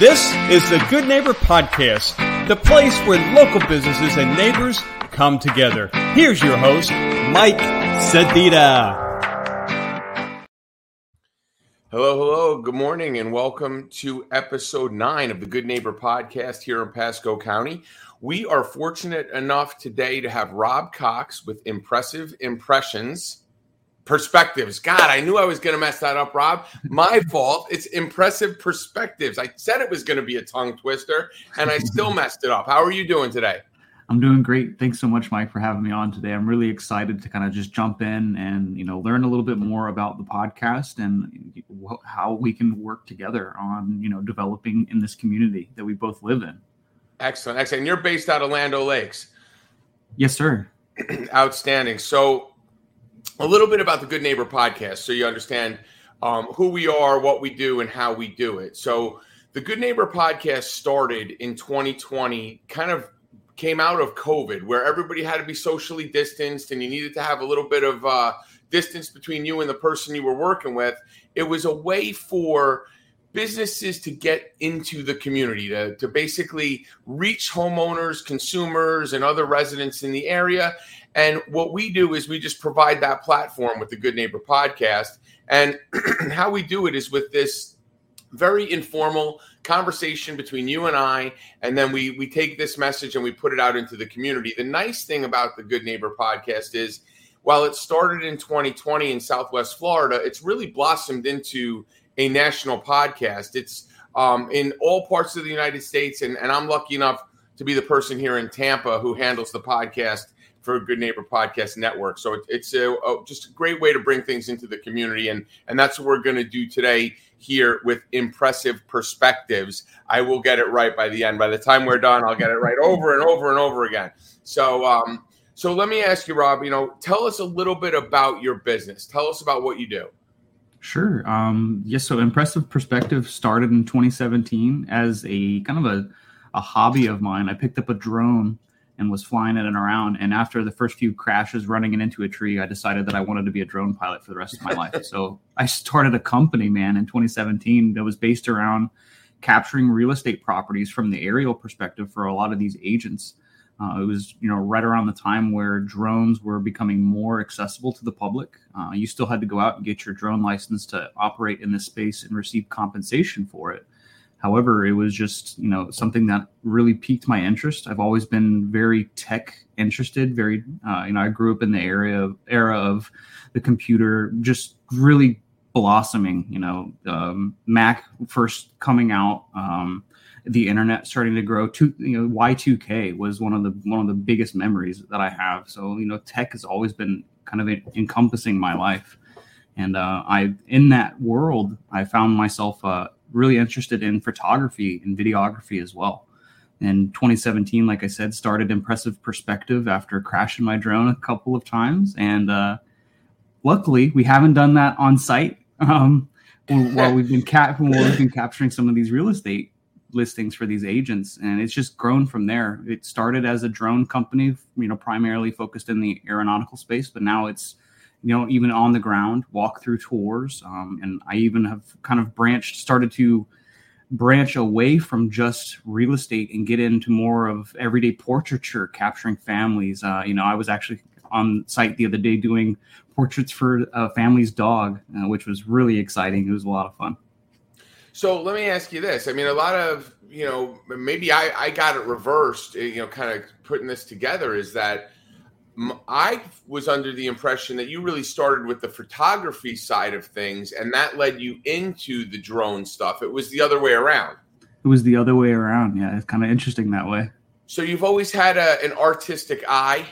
This is the Good Neighbor Podcast, the place where local businesses and neighbors come together. Here's your host, Mike Sedita. Hello, hello. Good morning, and welcome to episode nine of the Good Neighbor Podcast here in Pasco County. We are fortunate enough today to have Rob Cox with Impressive Impressions perspectives. God, I knew I was going to mess that up, Rob. My fault. It's impressive perspectives. I said it was going to be a tongue twister, and I still messed it up. How are you doing today? I'm doing great. Thanks so much, Mike, for having me on today. I'm really excited to kind of just jump in and you know learn a little bit more about the podcast and how we can work together on you know developing in this community that we both live in. Excellent, excellent. And you're based out of Land O' Lakes. Yes, sir. Outstanding. So a little bit about the Good Neighbor podcast so you understand um, who we are, what we do, and how we do it. So, the Good Neighbor podcast started in 2020, kind of came out of COVID, where everybody had to be socially distanced and you needed to have a little bit of uh, distance between you and the person you were working with. It was a way for businesses to get into the community to, to basically reach homeowners consumers and other residents in the area and what we do is we just provide that platform with the Good Neighbor podcast. And how we do it is with this very informal conversation between you and I, and then we we take this message and we put it out into the community. The nice thing about the Good Neighbor podcast is while it started in 2020 in Southwest Florida, it's really blossomed into a national podcast. It's um, in all parts of the United States, and, and I'm lucky enough to be the person here in Tampa who handles the podcast for Good Neighbor Podcast Network. So it, it's a, a, just a great way to bring things into the community, and and that's what we're going to do today here with impressive perspectives. I will get it right by the end. By the time we're done, I'll get it right over and over and over again. So um, so let me ask you, Rob. You know, tell us a little bit about your business. Tell us about what you do. Sure. Um, yes. So impressive perspective started in 2017 as a kind of a a hobby of mine. I picked up a drone and was flying it and around. And after the first few crashes running it into a tree, I decided that I wanted to be a drone pilot for the rest of my life. So I started a company, man, in 2017 that was based around capturing real estate properties from the aerial perspective for a lot of these agents. Uh, it was, you know, right around the time where drones were becoming more accessible to the public. Uh, you still had to go out and get your drone license to operate in this space and receive compensation for it. However, it was just you know something that really piqued my interest. I've always been very tech interested. Very uh, you know I grew up in the area era of the computer, just really blossoming. You know, um, Mac first coming out. Um, the internet starting to grow to you know y2k was one of the one of the biggest memories that i have so you know tech has always been kind of encompassing my life and uh, i in that world i found myself uh, really interested in photography and videography as well. In 2017, like I said, started Impressive Perspective after crashing my drone a couple of times, and uh, luckily we haven't done that on site um, while we've been cap- while we've been capturing some of these real estate listings for these agents, and it's just grown from there. It started as a drone company, you know, primarily focused in the aeronautical space, but now it's you know, even on the ground, walk through tours. Um, and I even have kind of branched, started to branch away from just real estate and get into more of everyday portraiture, capturing families. Uh, you know, I was actually on site the other day doing portraits for a family's dog, uh, which was really exciting. It was a lot of fun. So let me ask you this. I mean, a lot of, you know, maybe I, I got it reversed, you know, kind of putting this together is that I was under the impression that you really started with the photography side of things, and that led you into the drone stuff. It was the other way around. It was the other way around. Yeah, it's kind of interesting that way. So you've always had a, an artistic eye,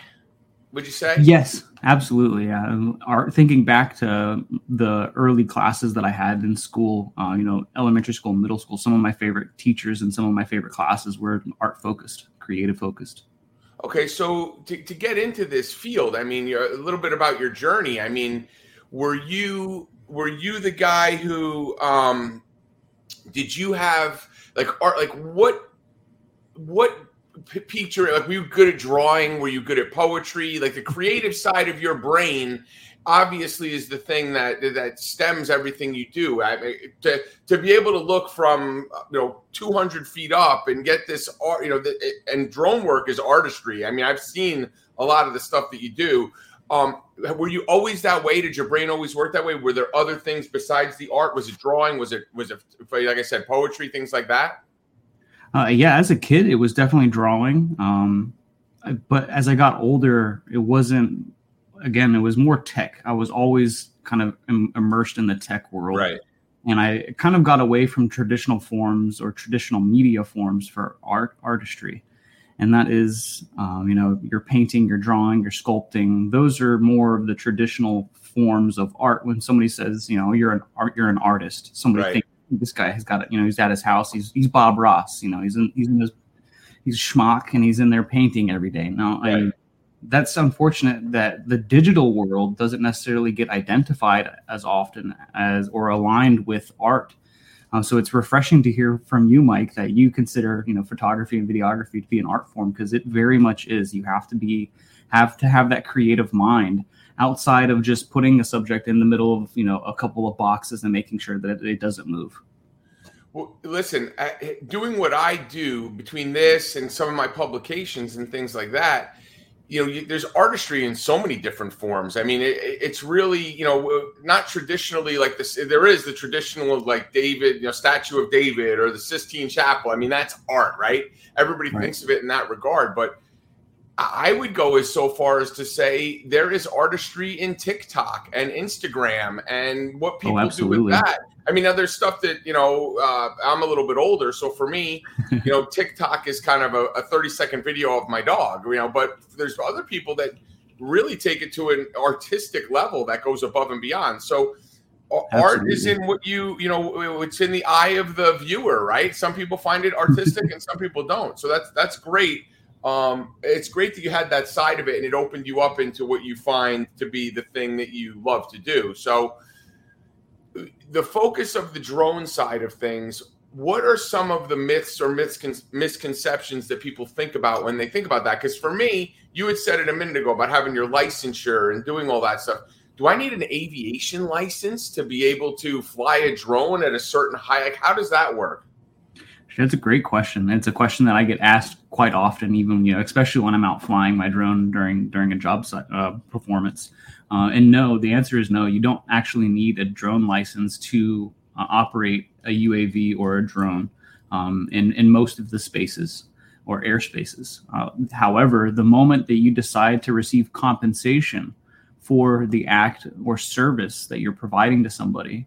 would you say? Yes, absolutely. Yeah, art. Thinking back to the early classes that I had in school, uh, you know, elementary school, middle school, some of my favorite teachers and some of my favorite classes were art focused, creative focused. Okay, so to, to get into this field, I mean, a little bit about your journey. I mean, were you were you the guy who um, did you have like art? Like what what piqued your like? Were you good at drawing? Were you good at poetry? Like the creative side of your brain obviously is the thing that that stems everything you do. I mean, to to be able to look from you know 200 feet up and get this art, you know, the, and drone work is artistry. I mean, I've seen a lot of the stuff that you do. Um, were you always that way? Did your brain always work that way? Were there other things besides the art? Was it drawing? Was it was it like I said, poetry, things like that? Uh, yeah, as a kid, it was definitely drawing. Um, but as I got older, it wasn't. Again, it was more tech. I was always kind of Im- immersed in the tech world, right? And I kind of got away from traditional forms or traditional media forms for art artistry and that is um, you know your painting your drawing your sculpting those are more of the traditional forms of art when somebody says you know you're an art you're an artist somebody right. thinks this guy has got it you know he's at his house he's he's bob ross you know he's in he's in his he's schmuck and he's in there painting every day no right. I, that's unfortunate that the digital world doesn't necessarily get identified as often as or aligned with art uh, so it's refreshing to hear from you, Mike, that you consider you know photography and videography to be an art form because it very much is. You have to be have to have that creative mind outside of just putting a subject in the middle of you know a couple of boxes and making sure that it doesn't move. Well, listen, doing what I do between this and some of my publications and things like that, you know, you, there's artistry in so many different forms. I mean, it, it's really, you know, not traditionally like this. There is the traditional like David, you know, statue of David or the Sistine Chapel. I mean, that's art, right? Everybody right. thinks of it in that regard, but I would go as so far as to say there is artistry in TikTok and Instagram and what oh, people oh, do with that. I mean, now there's stuff that you know. Uh, I'm a little bit older, so for me, you know, TikTok is kind of a, a 30 second video of my dog. You know, but there's other people that really take it to an artistic level that goes above and beyond. So. Absolutely. Art is in what you you know it's in the eye of the viewer, right? Some people find it artistic and some people don't. So that's that's great um, it's great that you had that side of it and it opened you up into what you find to be the thing that you love to do. So, the focus of the drone side of things, what are some of the myths or misconceptions that people think about when they think about that? Because for me, you had said it a minute ago about having your licensure and doing all that stuff. Do I need an aviation license to be able to fly a drone at a certain height? Like, how does that work? That's a great question. It's a question that I get asked quite often, even you know, especially when I'm out flying my drone during during a job uh, performance. Uh, and no, the answer is no. You don't actually need a drone license to uh, operate a UAV or a drone um, in in most of the spaces or airspaces. Uh, however, the moment that you decide to receive compensation for the act or service that you're providing to somebody,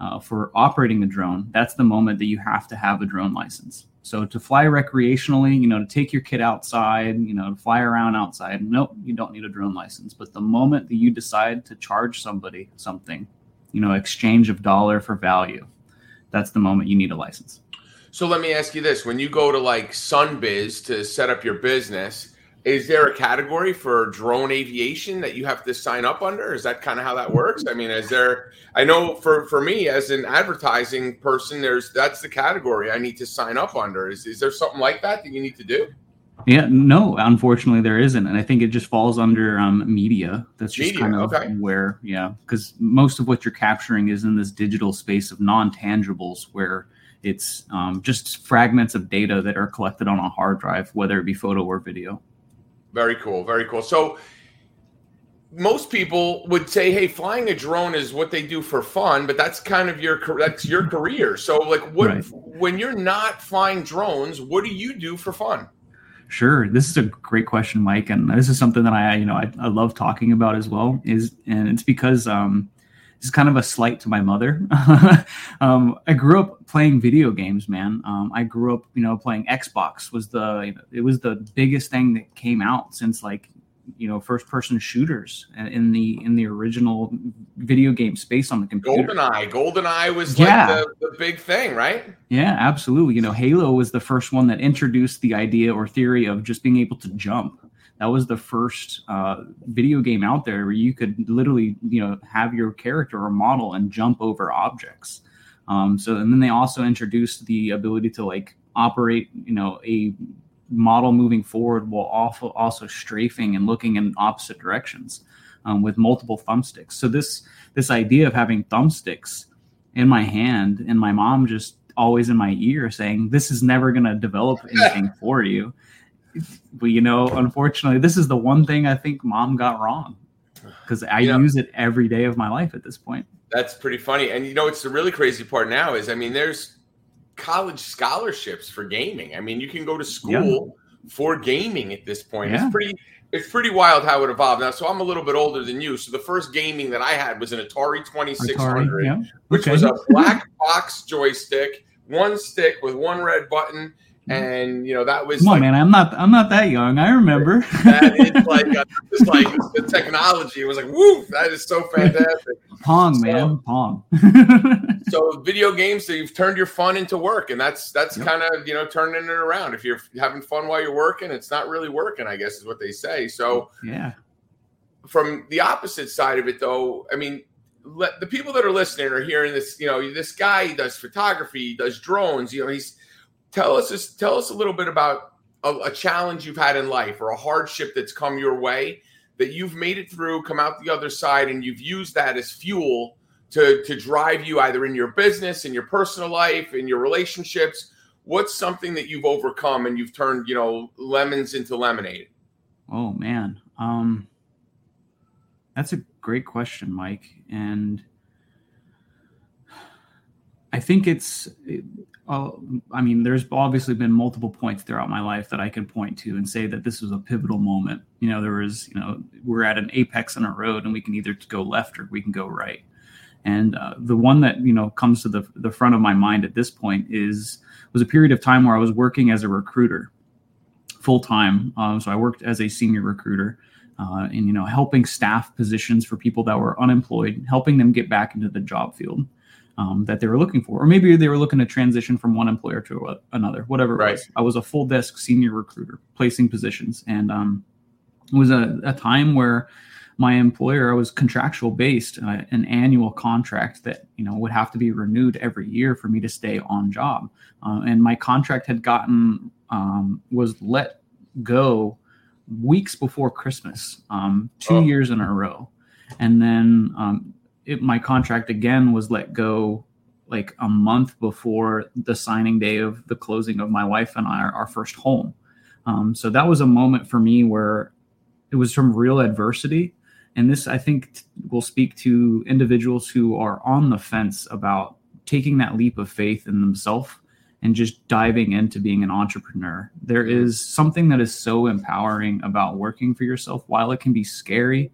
uh, for operating the drone, that's the moment that you have to have a drone license. So to fly recreationally, you know, to take your kid outside, you know, to fly around outside, nope, you don't need a drone license. But the moment that you decide to charge somebody something, you know, exchange of dollar for value, that's the moment you need a license. So let me ask you this: When you go to like Sunbiz to set up your business, is there a category for drone aviation that you have to sign up under? Is that kind of how that works? I mean is there i know for for me as an advertising person there's that's the category i need to sign up under. Is, is there something like that that you need to do? Yeah no unfortunately there isn't and i think it just falls under um, media. That's just media, kind of okay. where yeah because most of what you're capturing is in this digital space of non-tangibles where it's um, just fragments of data that are collected on a hard drive whether it be photo or video very cool. Very cool. So most people would say, "Hey, flying a drone is what they do for fun," but that's kind of your that's your career. So, like, what right. when you're not flying drones, what do you do for fun? Sure, this is a great question, Mike, and this is something that I, you know, I, I love talking about as well. Is and it's because um, is kind of a slight to my mother. um, I grew up playing video games, man. Um, I grew up, you know, playing Xbox was the you know, it was the biggest thing that came out since like you know first person shooters in the in the original video game space on the computer. GoldenEye, GoldenEye was yeah. like the, the big thing, right? Yeah, absolutely. You know, Halo was the first one that introduced the idea or theory of just being able to jump that was the first uh, video game out there where you could literally you know have your character or model and jump over objects um, so and then they also introduced the ability to like operate you know a model moving forward while also also strafing and looking in opposite directions um, with multiple thumbsticks. So this this idea of having thumbsticks in my hand and my mom just always in my ear saying this is never going to develop anything for you but you know unfortunately this is the one thing i think mom got wrong because i know, use it every day of my life at this point that's pretty funny and you know it's the really crazy part now is i mean there's college scholarships for gaming i mean you can go to school yeah. for gaming at this point yeah. it's pretty it's pretty wild how it evolved now. So I'm a little bit older than you. So the first gaming that I had was an Atari 2600, Atari, yeah. which okay. was a black box joystick, one stick with one red button, Mm-hmm. and you know that was come like, on, man. I'm not I'm not that young. I remember. that is like a, just like the technology. It was like woo, that is so fantastic. Pong, so, man, Pong. so video games, so you've turned your fun into work, and that's that's yep. kind of you know turning it around. If you're having fun while you're working, it's not really working. I guess is what they say. So yeah. From the opposite side of it, though, I mean, let, the people that are listening are hearing this. You know, this guy does photography, does drones. You know, he's tell us tell us a little bit about a, a, challenge you've had in life or a hardship that's come your way that you've made it through, come out the other side, and you've used that as fuel to to drive you either in your business, in your personal life, in your relationships. What's something that you've overcome and you've turned, you know, lemons into lemonade? Oh man, um, that's a great question, Mike, and I think it's well, I mean, there's obviously been multiple points throughout my life that I can point to and say that this was a pivotal moment. You know, there was, you know, we're at an apex in a road and we can either go left or we can go right. And uh, the one that you know comes to the the front of my mind at this point is was a period of time where I was working as a recruiter, full time. Um, so I worked as a senior recruiter, uh, and you know helping staff positions for people that were unemployed, helping them get back into the job field um, that they were looking for, or maybe they were looking to transition from one employer to another, whatever it right. was. I was a full desk senior recruiter, placing positions, and um, it was a, a, time where my employer I was contractual based, uh, an annual contract that you know would have to be renewed every year for me to stay on job, uh, and my contract had gotten um, was let go weeks before Christmas, um, two oh. years in a row, and then um, it, my contract again was let go like a month before the signing day of the closing of my wife and I, our, first home. Um, so that was a moment for me where it was from real adversity. And this, I think, t- will speak to individuals who are on the fence about taking that leap of faith in themselves and just diving into being an entrepreneur. There mm-hmm. something that is so empowering about working for yourself. While it can be scary,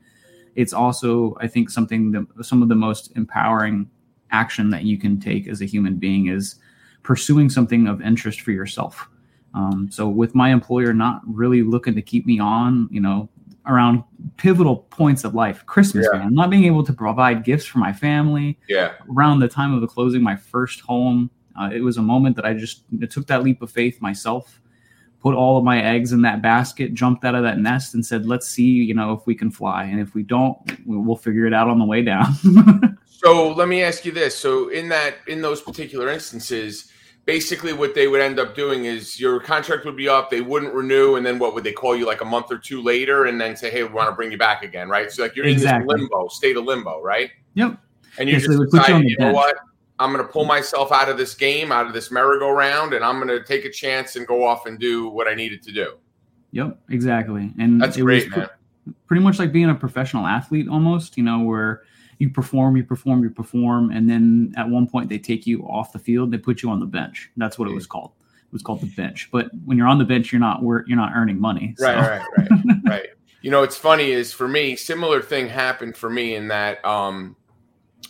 it's also i think something that some of the most empowering action that you can take as a human being is pursuing something of interest for yourself. Um, so with my employer not really looking to keep me on you know around pivotal points of life christmas yeah. man not being able to provide gifts for my family. Yeah. Around the time of the closing my first home uh, it was a moment that i just took that leap of faith myself put all of my eggs in that basket, jumped out of that nest, and said, "Let's see, you know, if we can fly, and if we don't, we'll figure it out on the way down." so let me ask you this: so in that, in those particular instances, basically what they would end up doing is your contract would be up, they wouldn't renew, and then what would they call you like a month or two later, and then say, "Hey, we want to bring you back again," right? So like you're exactly. in this limbo, state of limbo, right? Yep. And you yes, just decide, you, you know what? I'm going to pull myself out of this game, out of this merry-go-round, and I'm going to take a chance and go off and do what I needed to do. Yep, exactly. And that's great, man. Pretty much like being a professional athlete, almost. You know, where you perform, you perform, you perform, and then at one point they take you off the field, they put you on the bench. That's what it was called. It was called the bench. But when you're on the bench, you're not you're not earning money. So. Right, right, right, right. You know, it's funny is for me, similar thing happened for me in that um,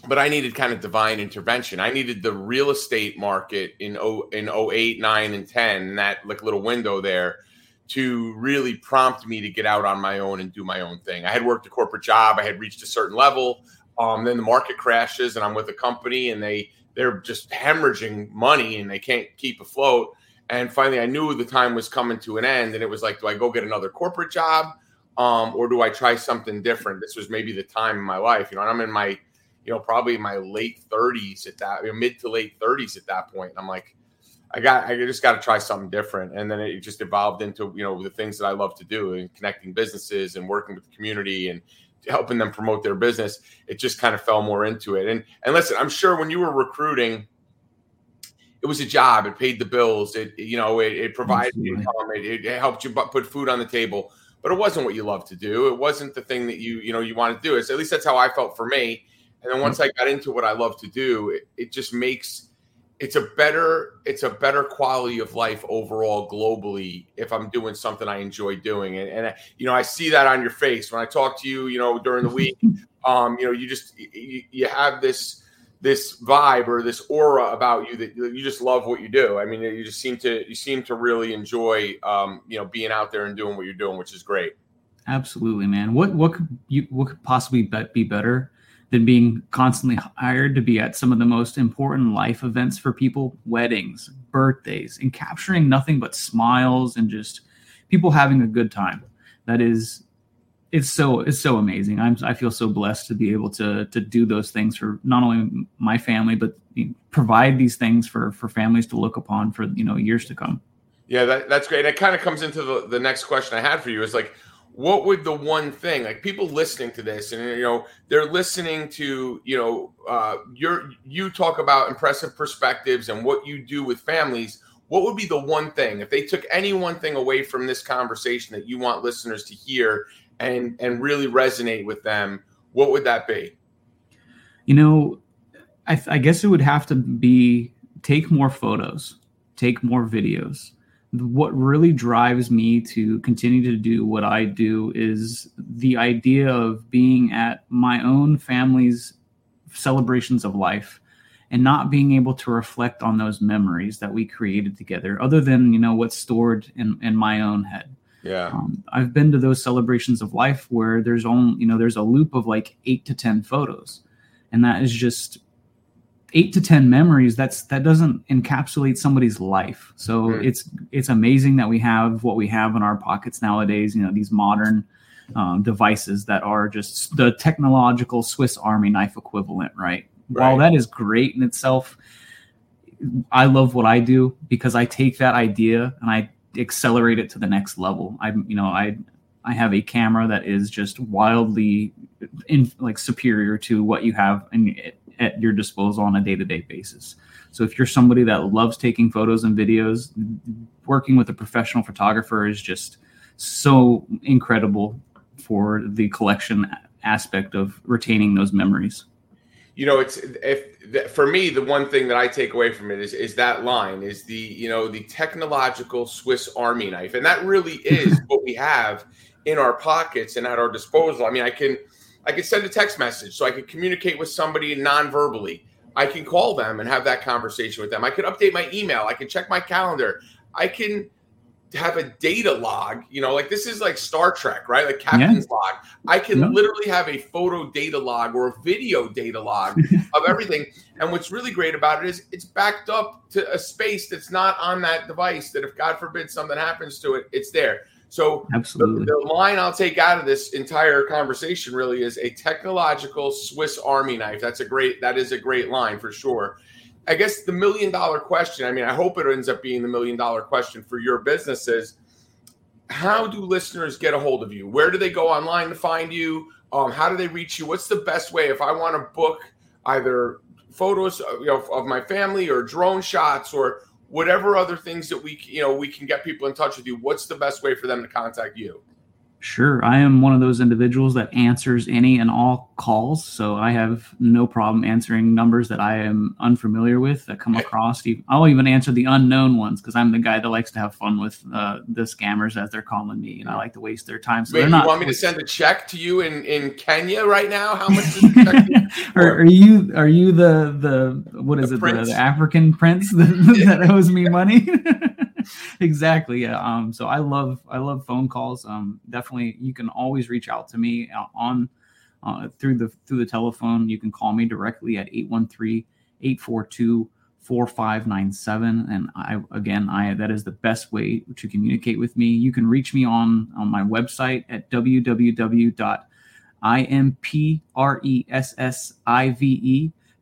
but I needed kind of divine intervention. I needed the real estate market in oh in 08, 9, and 10, and that like little window there to really prompt me to get out on my own and do my own thing. I had worked a corporate job, I had reached a certain level. Um, then the market crashes and I'm with a company and they they're just hemorrhaging money and they can't keep afloat. And finally I knew the time was coming to an end and it was like, do I go get another corporate job? Um, or do I try something different? This was maybe the time in my life, you know, and I'm in my you know, probably my late 30s at that, you know, mid to late 30s at that point. And I'm like, I got, I just got to try something different. And then it just evolved into, you know, the things that I love to do and connecting businesses and working with the community and helping them promote their business. It just kind of fell more into it. And and listen, I'm sure when you were recruiting, it was a job. It paid the bills. It you know it, it provided income. It, it helped you put food on the table. But it wasn't what you love to do. It wasn't the thing that you you know you want to do. It's at least that's how I felt for me. And then once I got into what I love to do, it, it just makes it's a better it's a better quality of life overall globally if i'm doing something i enjoy doing. And, and you know i see that on your face when i talk to you you know during the week. Um you know you just you, you have this this vibe or this aura about you that you just love what you do. I mean you just seem to you seem to really enjoy um you know being out there and doing what you're doing which is great. Absolutely man. What what could you what could possibly be better than being constantly hired to be at some of the most important life events for people weddings birthdays and capturing nothing but smiles and just people having a good time. That is it's so it's so amazing. I'm i feel so blessed to be able to to do those things for not only my family but provide these things for for families to look upon for you know years to come. Yeah that, that's great. And it kind of comes into the, the next question i had for you is like what would the one thing like people listening to this and you know they're listening to you know uh your you talk about impressive perspectives and what you do with families what would be the one thing? If they took any one thing away from this conversation that you want listeners to hear and and really resonate with them what would that be? You know i, I guess it would have to be take more photos take more videos what really drives me to continue to do what I do is the idea of being at my own family's celebrations of life and not being able to reflect on those memories that we created together other than you know what's stored in, in my own head. Yeah. Um, i've been to those celebrations of life where there's only you know there's a loop of like eight to ten photos. And that is just eight to ten memories that's that doesn't encapsulate somebody's life. So it's it's amazing that we have what we have in our pockets nowadays you know these modern um, devices that are just the technological swiss army knife equivalent right? right. while that is great in itself i love what i do because i take that idea and i accelerate it to the next level. I you know i i have a camera that is just wildly in like superior to what you have in at your disposal on a day-to-day basis. So if you're somebody that loves taking photos and videos, working with a professional photographer is just so incredible for the collection aspect of retaining those memories. You know, it's if for me the one thing that I take away from it is is that line is the you know the technological Swiss Army knife, and that really is what we have in our pockets and at our disposal. I mean, I can I can send a text message so I can communicate with somebody non-verbally. I can call them and have that conversation with them. I can update my email. I can check my calendar. I can have a data log. You know, like this is like Star Trek, right? Like captain's yeah. log. I can yeah. literally have a photo data log or a video data log of everything. And what's really great about it is it's backed up to a space that's not on that device. That if God forbid something happens to it, it's there. So absolutely, the, the, line I'll take out of this entire conversation really is a technological Swiss Army knife. That's a great. That is a great line for sure. I guess the million dollar question. I mean, I hope it ends up being the million dollar question for your businesses. How do listeners get a hold of you? Where do they go online to find you? Um, how do they reach you? What's the best way if I want to book either photos of, you know, of my family or drone shots or whatever other things that we you know we can get people in touch with you what's the best way for them to contact you Sure. I am one of those individuals that answers any and all calls. So I have no problem answering numbers that I am unfamiliar with that come across. I'll even answer the unknown ones because I'm the guy that likes to have fun with uh, the scammers as they're calling me. And I like to waste their time. So Wait, they're not. You want me to send a check to you in, in Kenya right now? How much is the are, are, you are you the the what is the it the, the, African prince that, that owes me money? exactly. Yeah. Um, so I love I love phone calls. Um, definitely, you can always reach out to me uh, on uh, through the through the telephone. You can call me directly at 813-842 4597 and i again i that is the best way to communicate with me you can reach me on on my website at www.impressive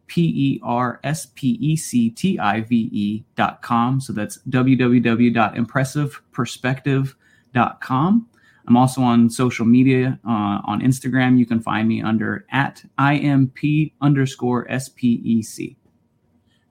P E R S P E C T I V E dot com. So that's www.impressiveperspective.com. I'm also on social media. Uh, on Instagram, you can find me under at IMP underscore SPEC.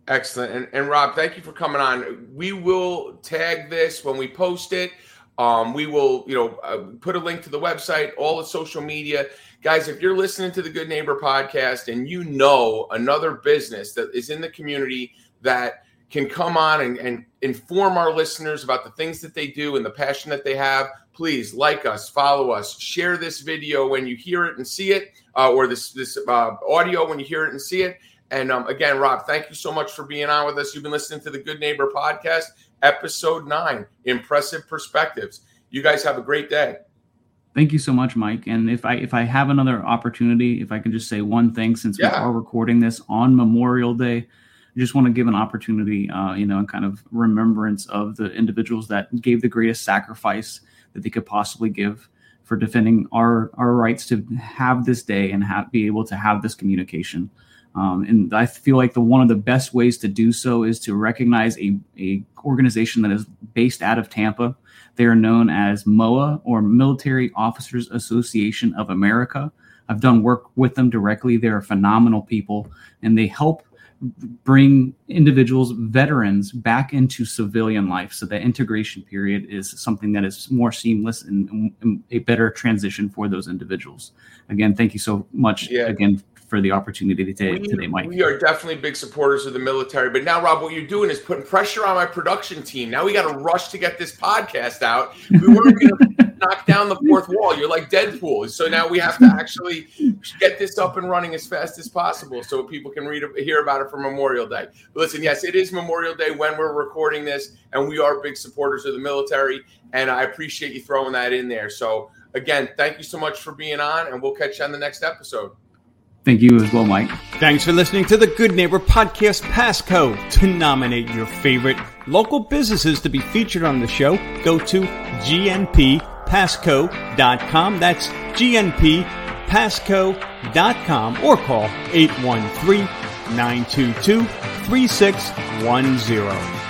Excellent. And, and Rob, thank you for coming on. We will tag this when we post it. Um, we will, you know, uh, put a link to the website, all the social media. Guys, if you're listening to the Good Neighbor podcast and you know another business that is in the community that can come on and, and inform our listeners about the things that they do and the passion that they have, please like us, follow us, share this video when you hear it and see it, uh, or this this uh, audio when you hear it and see it. And um, again, Rob, thank you so much for being on with us. You've been listening to the Good Neighbor podcast, episode nine, Impressive Perspectives. You guys have a great day. Thank you so much, Mike. And if I if I have another opportunity, if I can just say one thing, since yeah. we are recording this on Memorial Day, I just want to give an opportunity, uh, you know, and kind of remembrance of the individuals that gave the greatest sacrifice that they could possibly give for defending our our rights to have this day and have, be able to have this communication. Um, and I feel like the one of the best ways to do so is to recognize a, a organization that is based out of Tampa. They are known as MOAA or Military Officers Association of America. I've done work with them directly. They're phenomenal people, and they help bring individuals, veterans, back into civilian life. So that integration period is something that is more seamless and, and a better transition for those individuals. Again, thank you so much yeah. again for the opportunity today, we, today, Mike. We are definitely big supporters of the military. But now, Rob, what you're doing is putting pressure on my production team. Now we got to rush to get this podcast out. We weren't going to knock down the fourth wall. You're like Deadpool. So now we have to actually get this up and running as fast as possible so people can read hear about it for Memorial Day. But listen, yes, it is Memorial Day when we're recording this, and we are big supporters of the military. And I appreciate you throwing that in there. So again, thank you so much for being on, and we'll catch you on the next episode. Thank you as well, Mike. Thanks for listening to the Good Neighbor Podcast Pasco. To nominate your favorite local businesses to be featured on the show, go to gnppasco.com. That's gnppasco.com or call 813 922 3610.